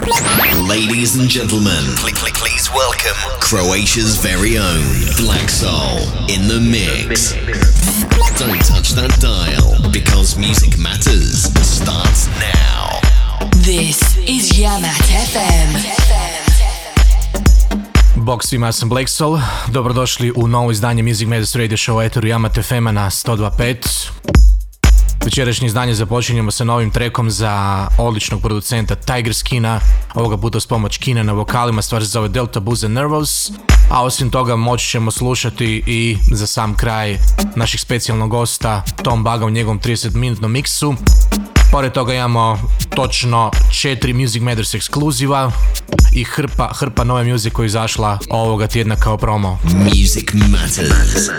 Ladies and gentlemen, please welcome Croatia's very own Black Soul in the mix. Don't touch that dial because music matters starts now. This is Yamat FM. Bog svima, ja sam Black Soul. Dobrodošli u novo izdanje Music Matters Radio Show Eteru Yamat FM na 102.5. Večerašnje izdanje započinjemo sa novim trekom za odličnog producenta Tiger Skina, ovoga puta s pomoć Kina na vokalima, stvar se zove Delta Booze Nervous, a osim toga moći ćemo slušati i za sam kraj naših specijalnog gosta Tom Baga u njegovom 30 minutnom miksu. Pored toga imamo točno četiri Music Matters ekskluziva i hrpa, hrpa nove je izašla ovoga tjedna kao promo. Music Matters.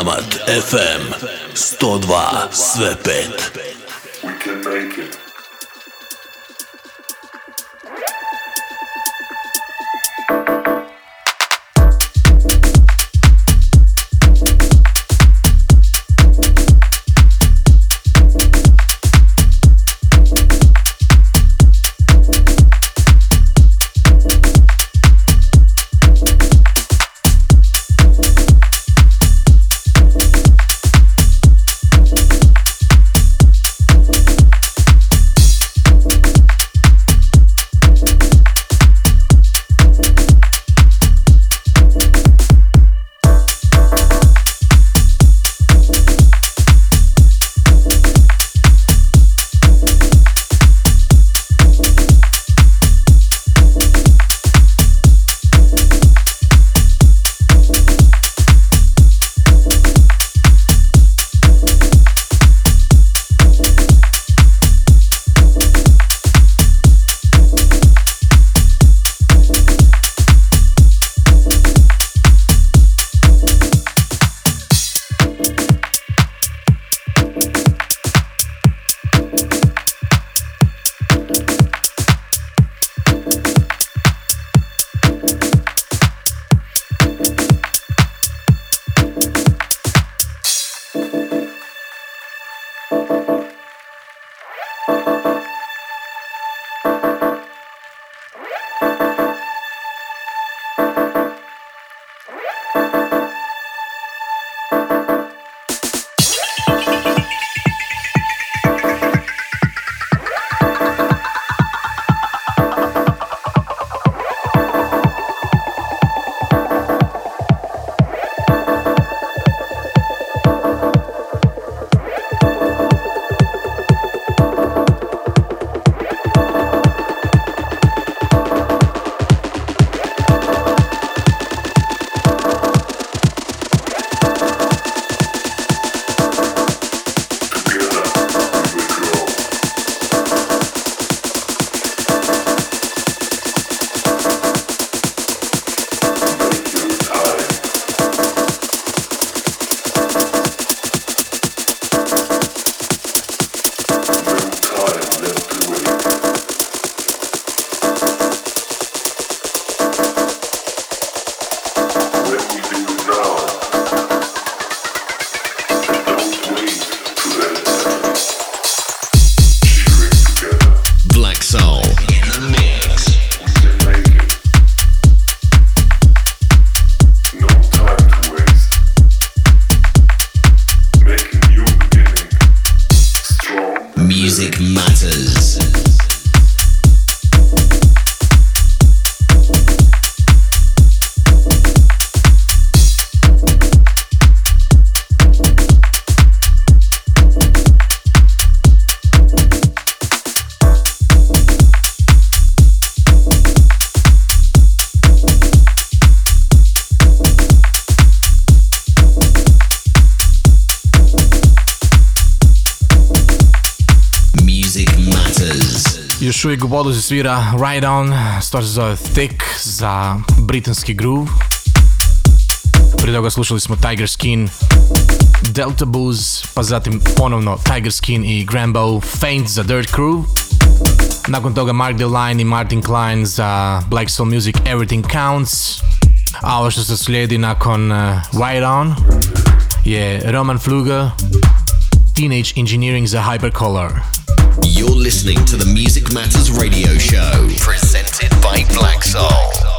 Namat FM 102 sve 5 čuje u se svira Ride On, stvar se zove Thick za britanski groove. Prije toga slušali smo Tiger Skin, Delta Booze, pa zatim ponovno Tiger Skin i Grambo Faint za Dirt Crew. Nakon toga Mark DeLine i Martin Klein za Black Soul Music Everything Counts. A ovo što se slijedi nakon uh, Ride On je Roman Fluger, Teenage Engineering za Hypercolor. You're listening to the Music Matters radio show, presented by Black Soul.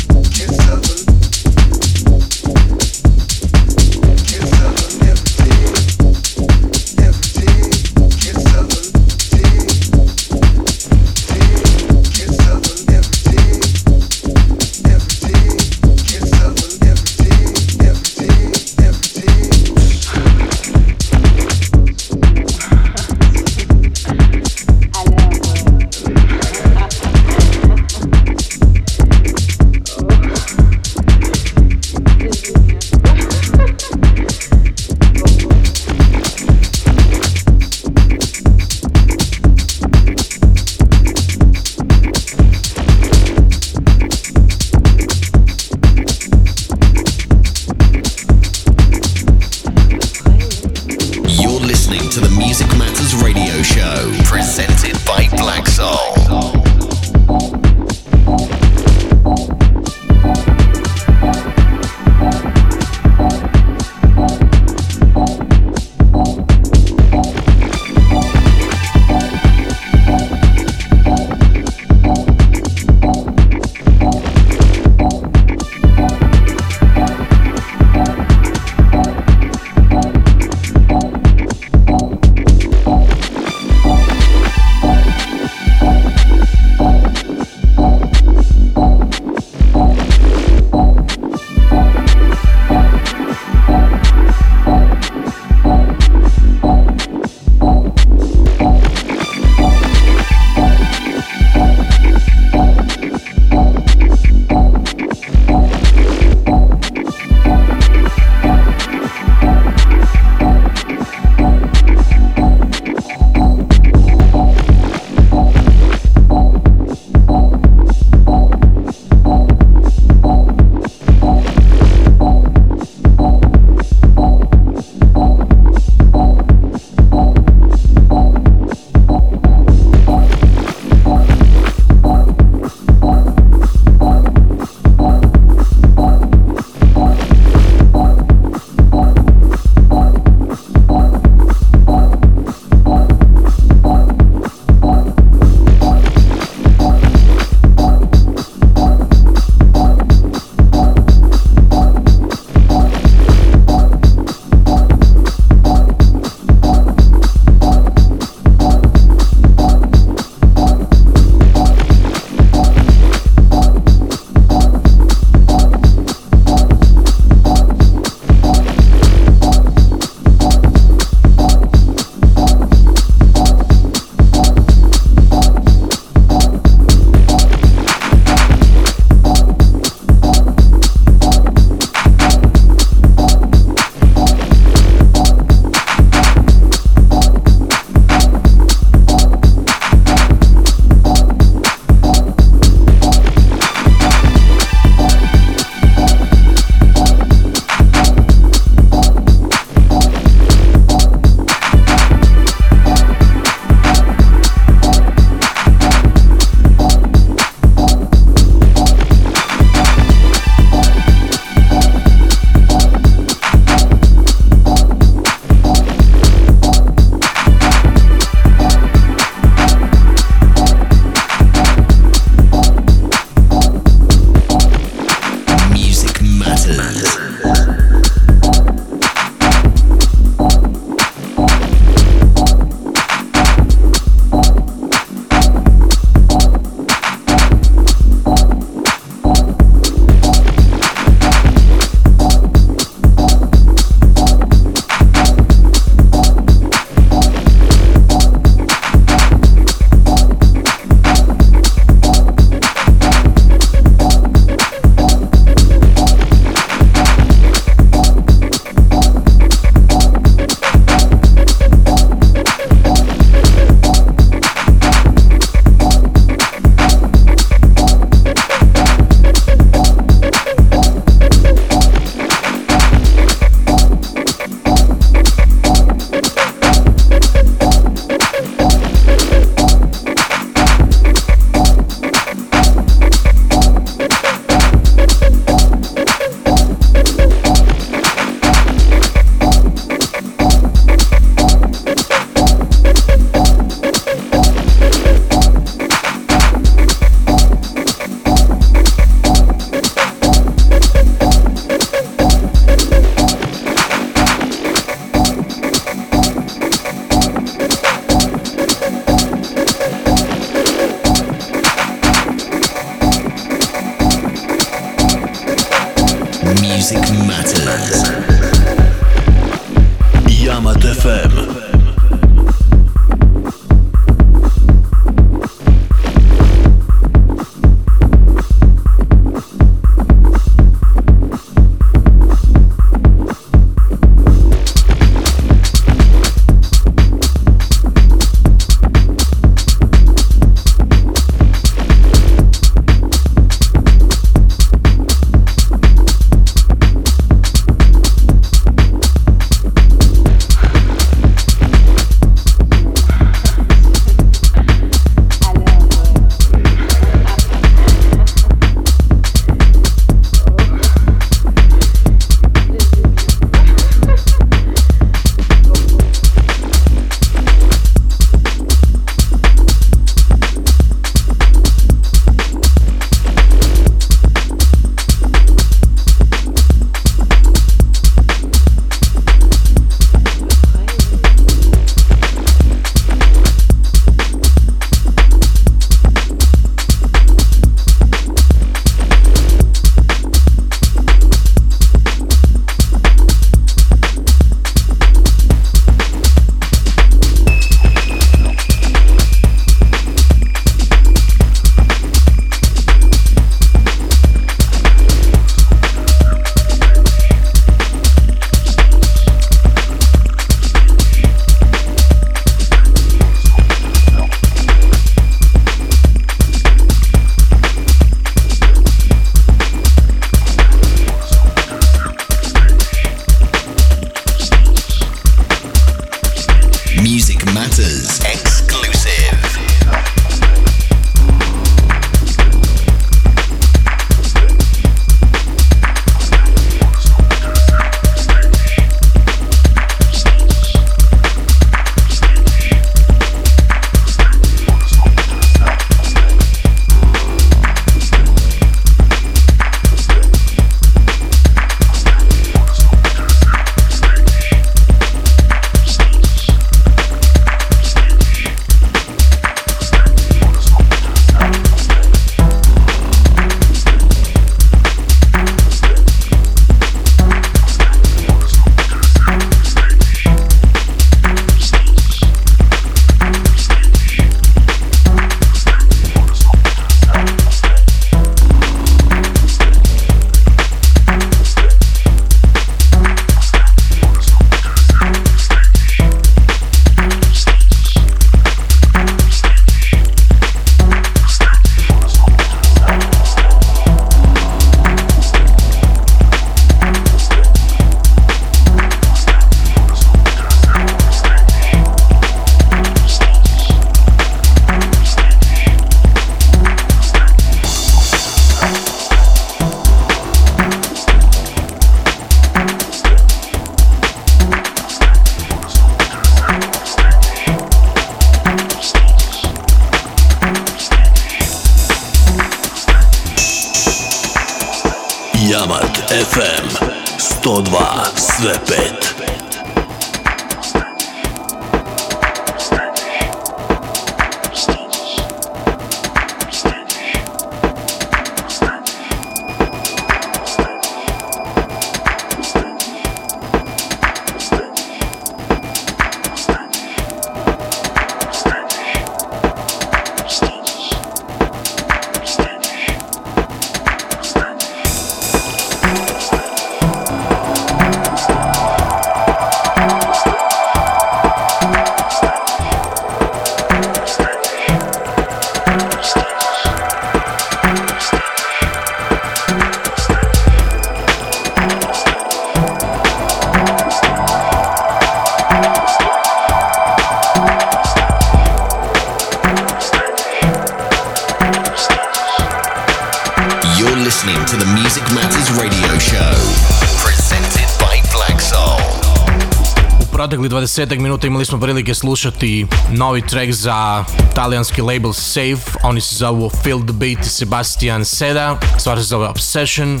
20 minuta imali smo prilike slušati novi track za talijanski label Safe. Oni se zovu the Beat Sebastian Seda. Stvar se zove Obsession.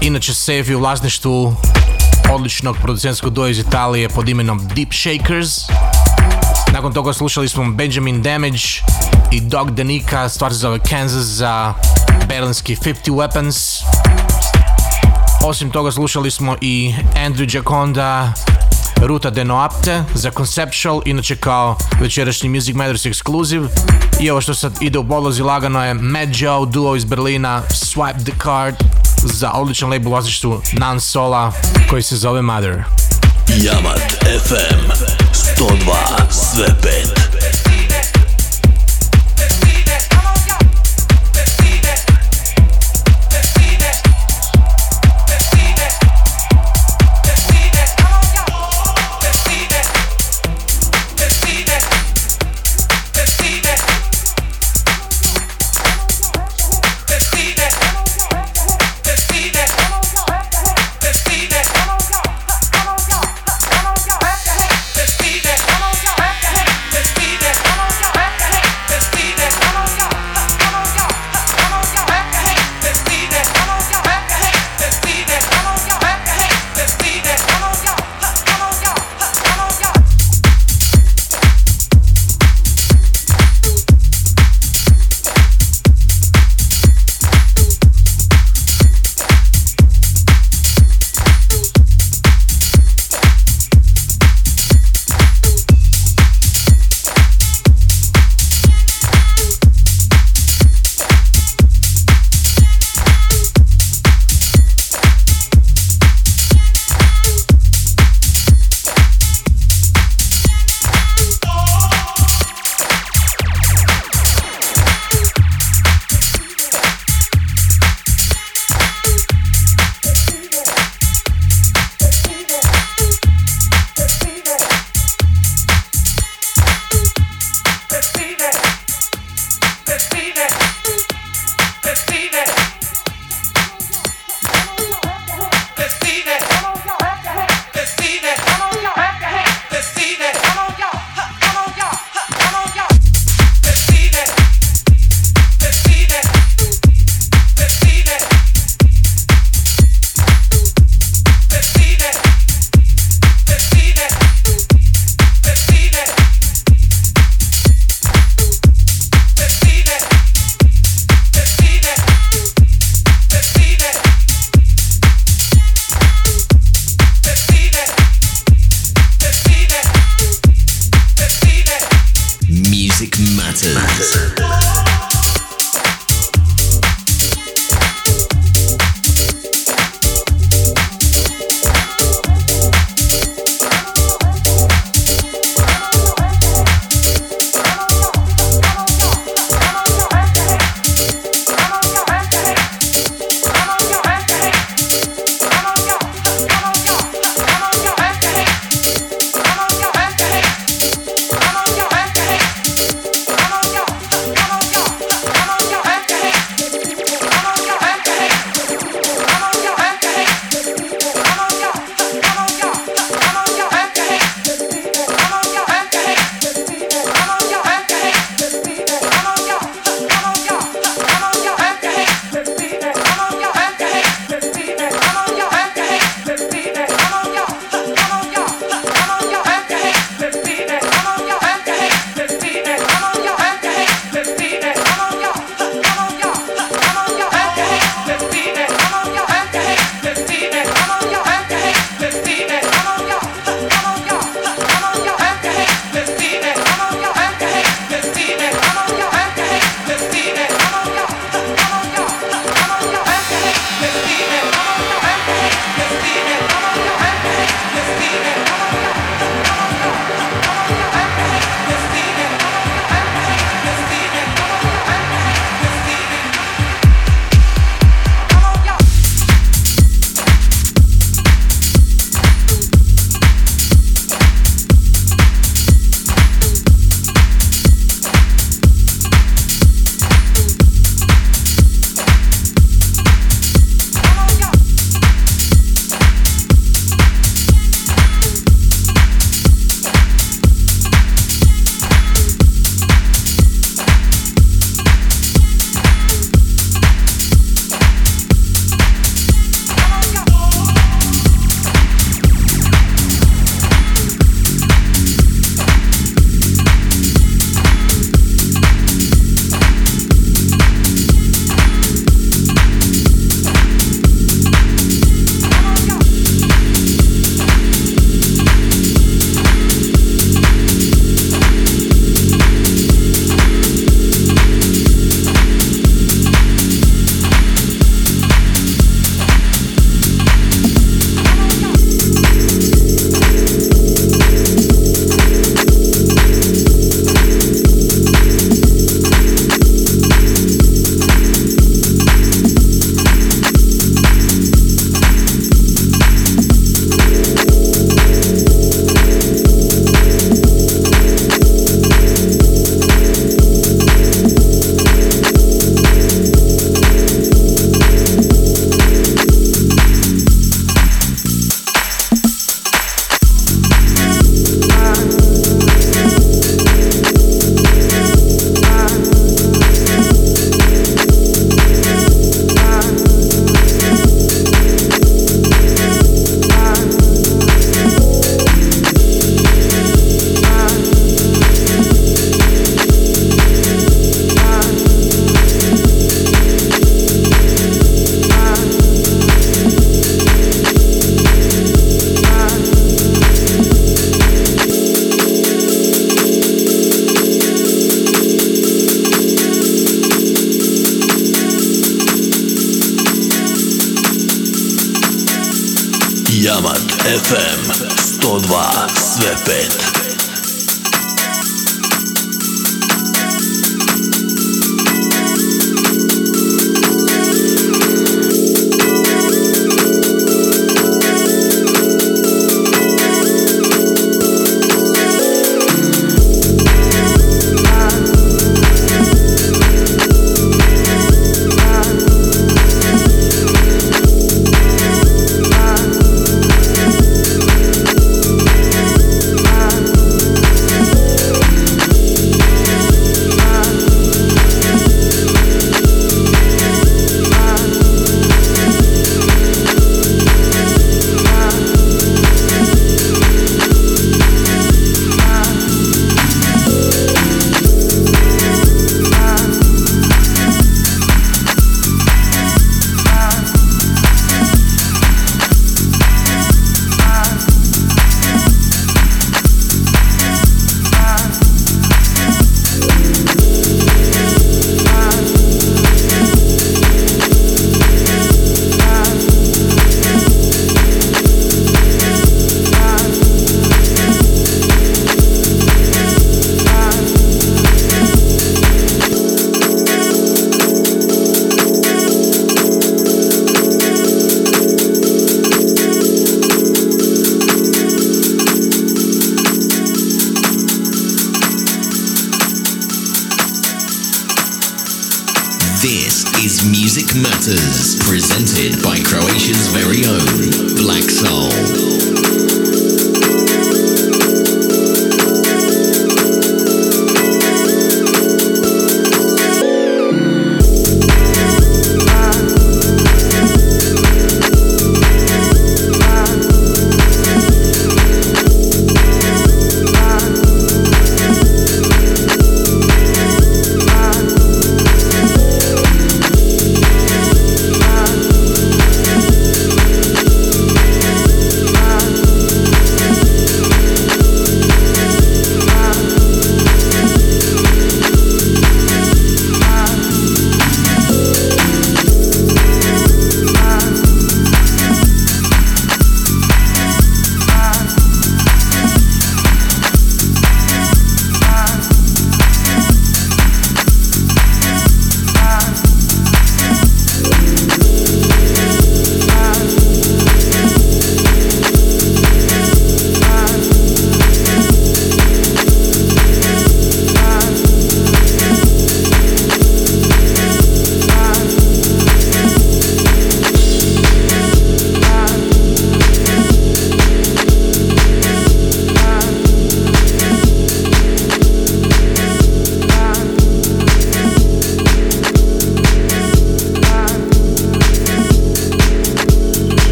Inače Safe je u vlasništvu odličnog producentskog doja iz Italije pod imenom Deep Shakers. Nakon toga slušali smo Benjamin Damage i Dog Danica, stvar se zove Kansas za berlinski 50 Weapons. Osim toga slušali smo i Andrew Jaconda, Ruta de Noapte za Conceptual, inače kao večerašnji Music Matters ekskluziv. I ovo što sad ide u bolozi lagano je Mad Joe duo iz Berlina, Swipe the Card za odličan label vlasništvu Nan Sola koji se zove Mother. Yamat FM 102 sve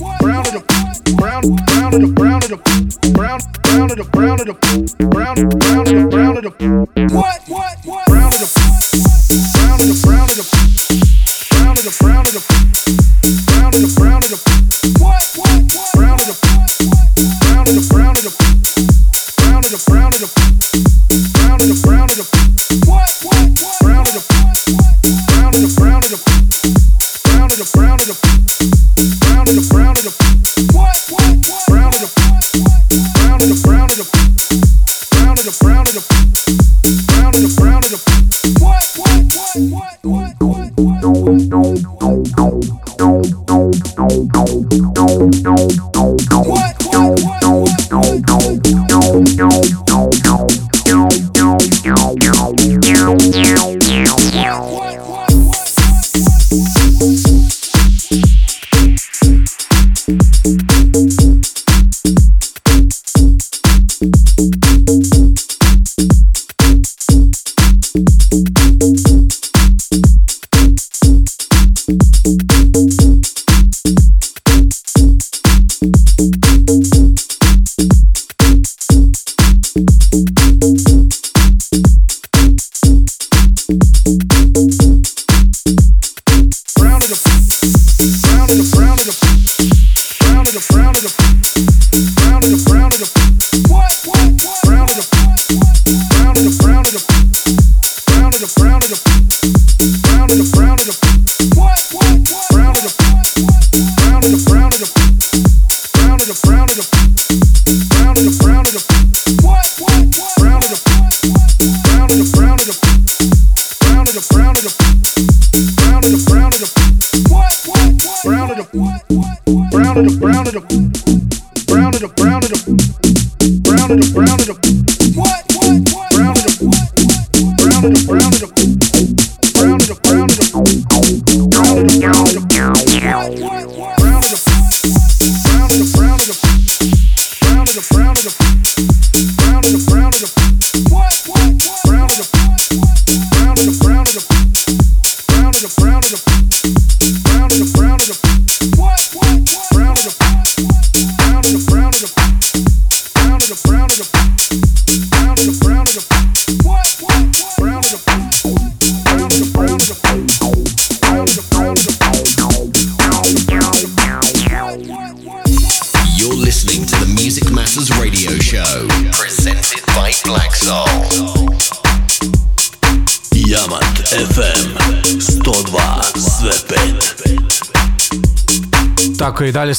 brown of the brown, brown of the brown of the brown, brown of the brown of the brown, brown of the brown of the. What, what, what, brown of the brown of the brown of the.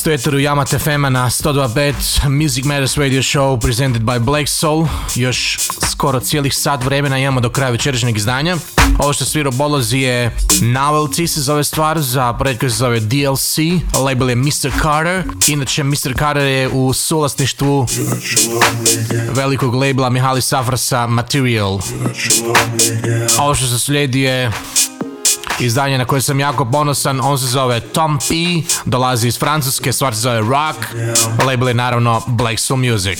Stoji u Yamat FM na 102.5 Music Matters Radio Show presented by Black Soul. Još skoro cijelih sat vremena imamo do kraja večerašnjeg izdanja. Ovo što sviro Bolozi je Novelty se zove stvar, za projekt koji se zove DLC, label je Mr. Carter. Inače Mr. Carter je u sulasništvu velikog labela Mihali Safrasa Material. Ovo što se slijedi je izdanje na koje sam jako ponosan, on se zove Tom P, dolazi iz Francuske, stvar se zove Rock, label je naravno Black Soul Music.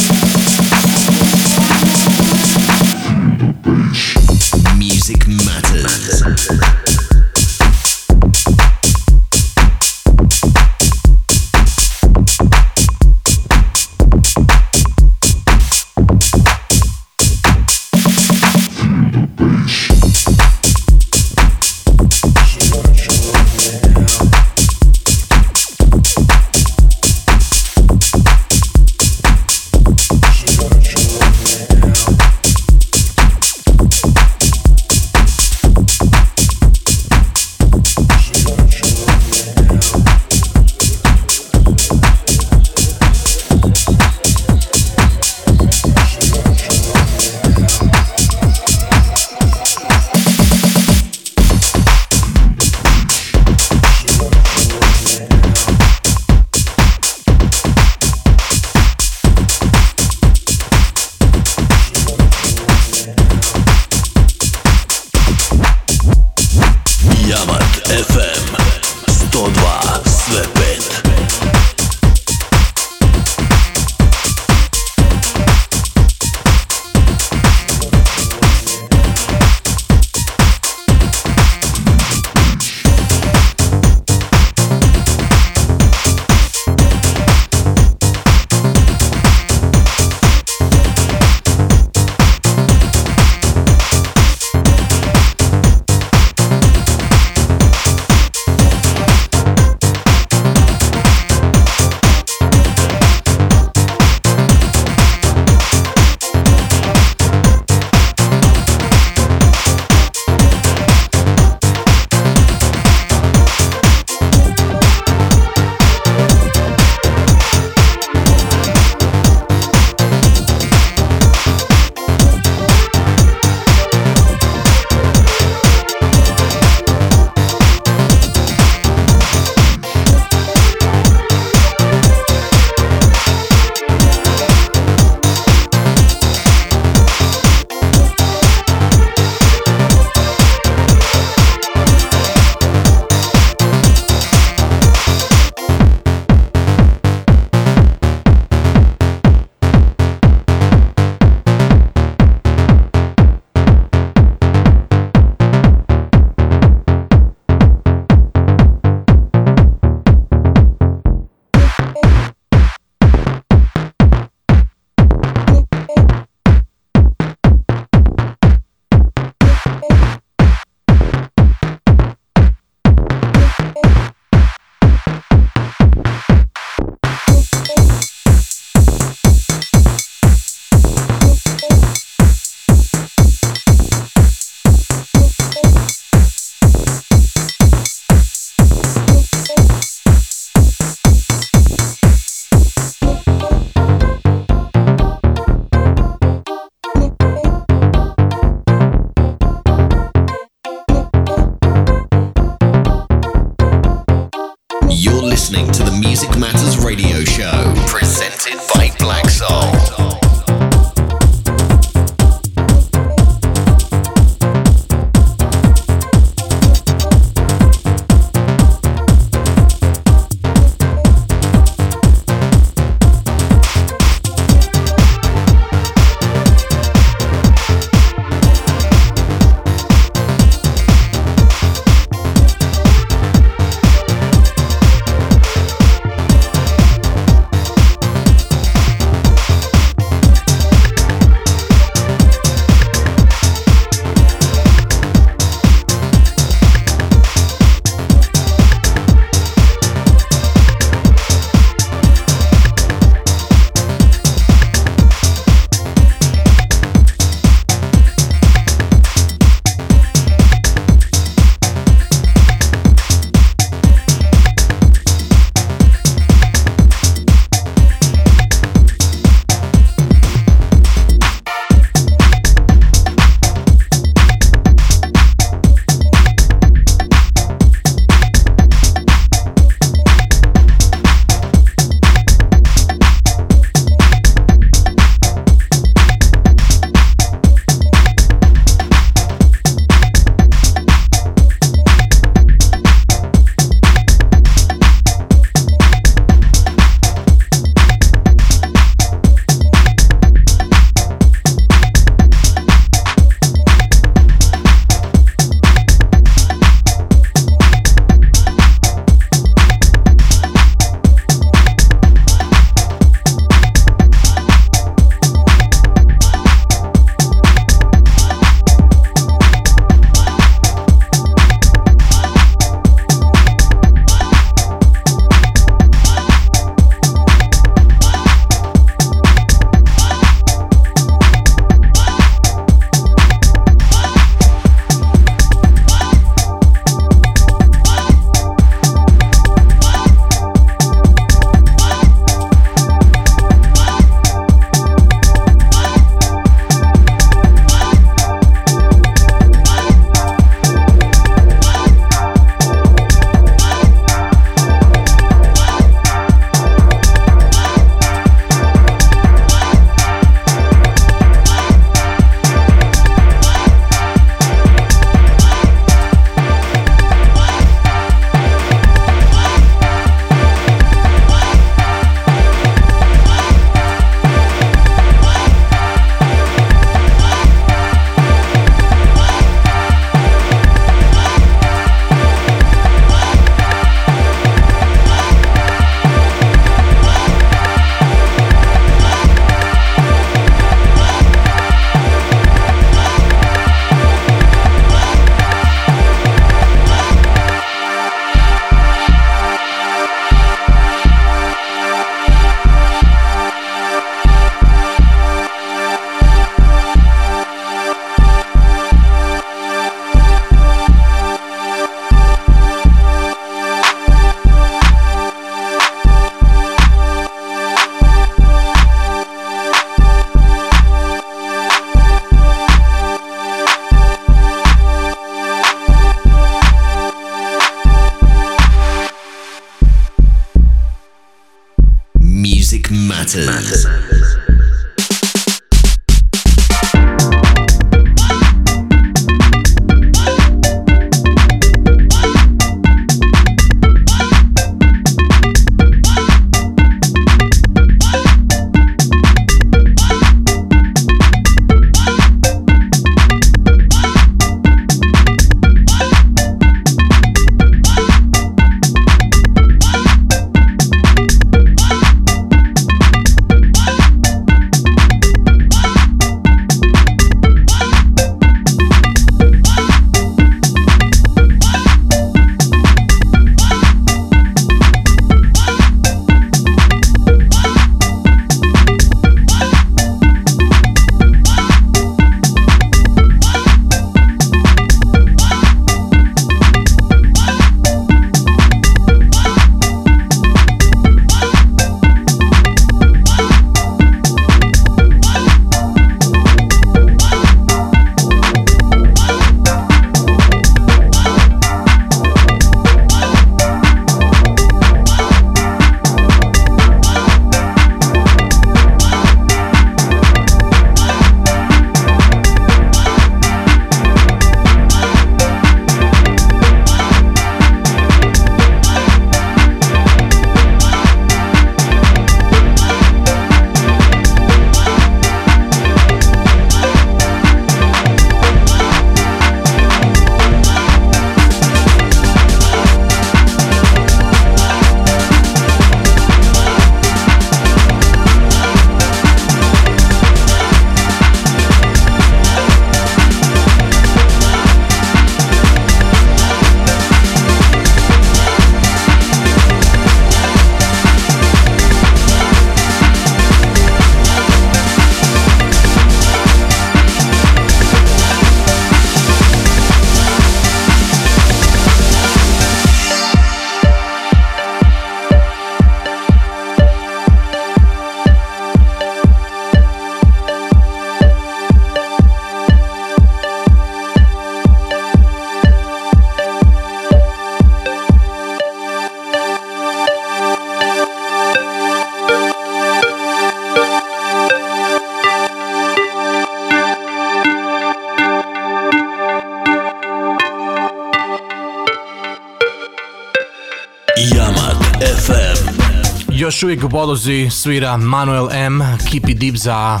Još uvijek u podlozi svira Manuel M. Keep It Deep za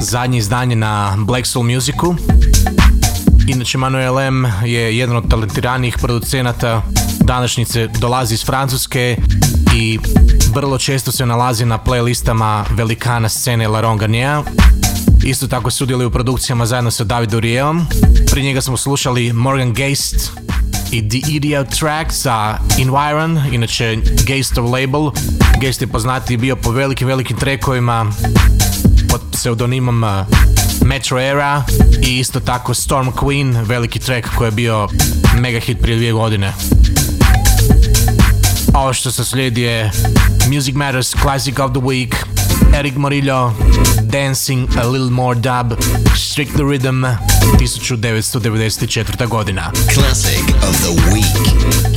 zadnje izdanje na Black Soul Musicu. Inače, Manuel M. je jedan od talentiranijih producenata današnjice, dolazi iz Francuske i vrlo često se nalazi na playlistama velikana scene La Ronganea. Isto tako sudjeluje u produkcijama zajedno sa Davidom Rieom. Prije njega smo slušali Morgan Geist i The Idiot Track za Environ, inače Geistov label. Geist je poznati bio po velikim, velikim trekovima pod pseudonimom uh, Metro Era i isto tako Storm Queen, veliki track koji je bio mega hit prije dvije godine. Ovo što se slijedi je Music Matters Classic of the Week, Eric Morillo, Dancing a Little More Dub, Strictly Rhythm, 1994. godina. Classic of the Week.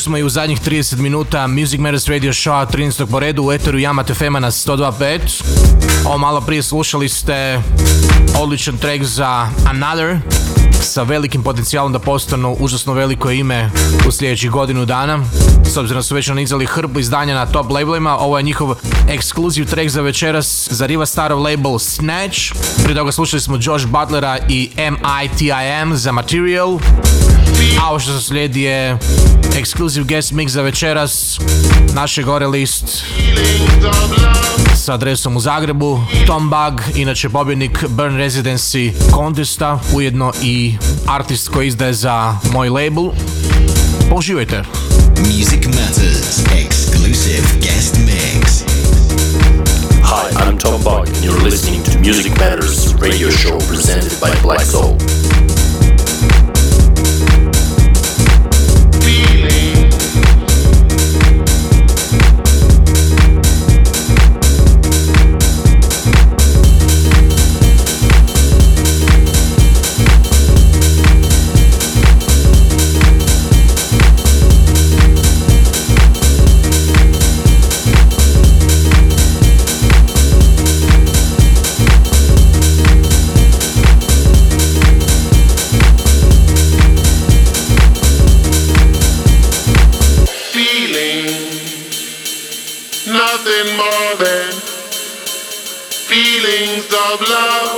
Ušli smo i u zadnjih 30 minuta Music Matters Radio Show 13. po redu u Eteru Yamato Fema na 102.5. Ovo malo prije slušali ste odličan track za Another sa velikim potencijalom da postanu užasno veliko ime u sljedećih godinu dana. S obzirom su već nanizali hrbu izdanja na top labelima, ovo je njihov ekskluziv track za večeras za Riva Starov label Snatch. Prije toga slušali smo Josh Butlera i MITIM za Material. A ovo što se slijedi je ekskluziv guest mix za večeras, naše gore list s adresom u Zagrebu, Tom Bug, inače pobjednik Burn Residency Contesta, ujedno i artist koji izdaje za moj label. Uživajte! Music Matters exclusive guest mix. Hi, I'm Tom Bug, and you're listening to Music Matters radio show presented by Black Soul. Of love,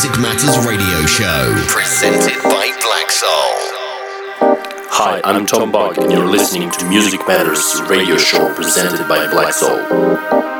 Music Matters radio show, presented by Black Soul. Hi, I'm Tom Buck, and you're listening to Music Matters radio show presented by Black Soul.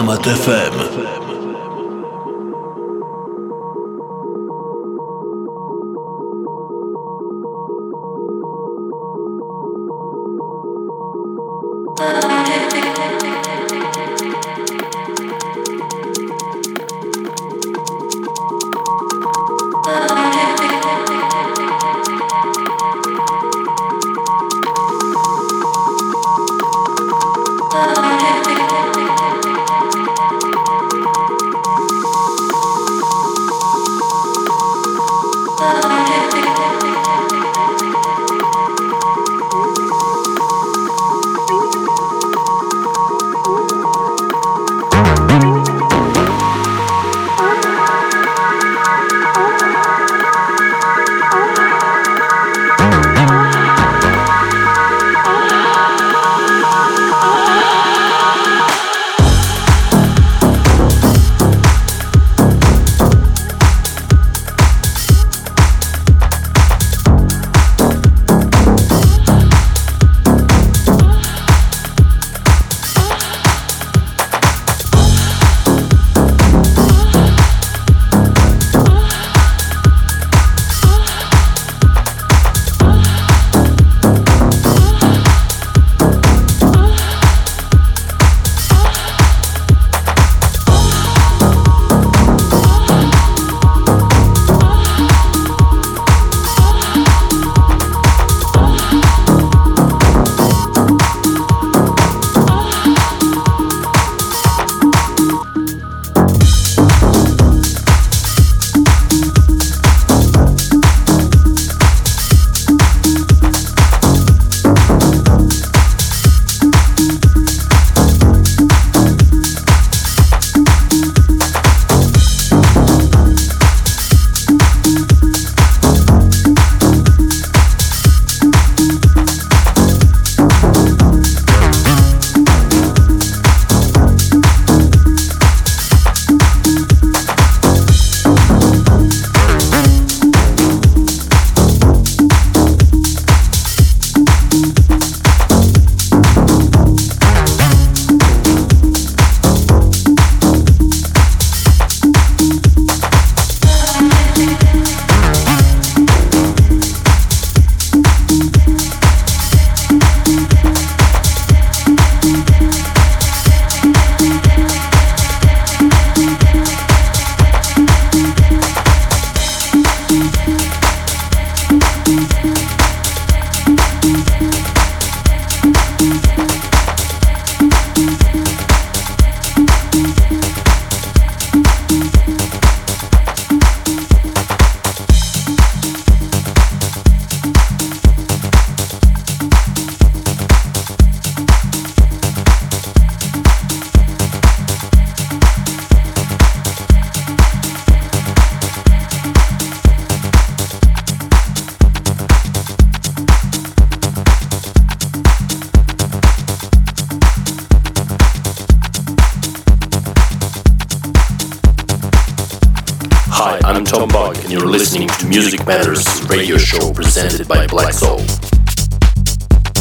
Gamat FM.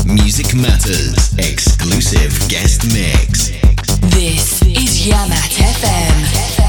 Music Matters exclusive guest mix. This is Yamat FM.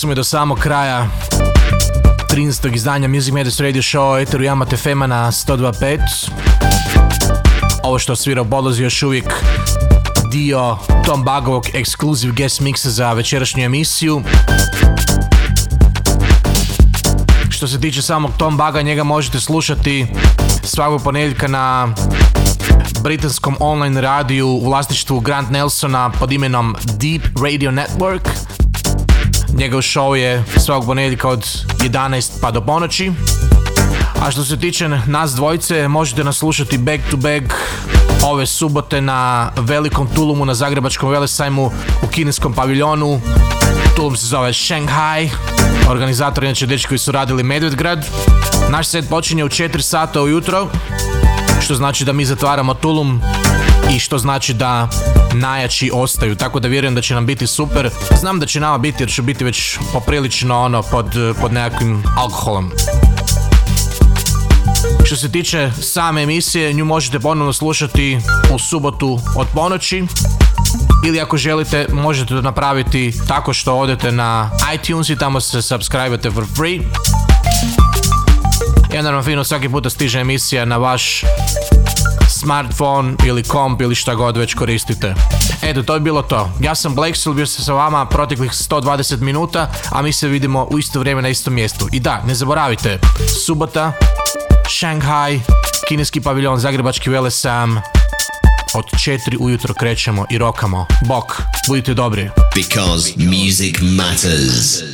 Došli smo i do samog kraja 13. izdanja Music Matters Radio Show Eteru Yamate Fema na 102.5 Ovo što svira Bolozi još uvijek dio Tom Bagovog exclusive guest mixa za večerašnju emisiju Što se tiče samog Tom Baga, njega možete slušati svakog ponedjeljka na britanskom online radiju u vlasništvu Grant Nelsona pod imenom Deep Radio Network. Njegov show je svakog ponedjeljka od 11 pa do ponoći. A što se tiče nas dvojice, možete nas slušati back to back ove subote na velikom Tulumu na Zagrebačkom velesajmu u kineskom paviljonu. Tulum se zove Shanghai. Organizatori inače dečki koji su radili Medvedgrad. Naš set počinje u 4 sata ujutro, što znači da mi zatvaramo Tulum i što znači da najjači ostaju, tako da vjerujem da će nam biti super. Znam da će nama biti jer će biti već poprilično ono pod, pod nekakvim alkoholom. Što se tiče same emisije, nju možete ponovno slušati u subotu od ponoći. Ili ako želite, možete to napraviti tako što odete na iTunes i tamo se subscribe for free. I onda nam fino svaki puta stiže emisija na vaš smartphone ili komp ili šta god već koristite. Eto, to je bilo to. Ja sam Blacksoul, bio sam sa vama proteklih 120 minuta, a mi se vidimo u isto vrijeme na istom mjestu. I da, ne zaboravite, subota, Shanghai, kineski paviljon, zagrebački velesam, od 4 ujutro krećemo i rokamo. Bok, budite dobri. Because music matters.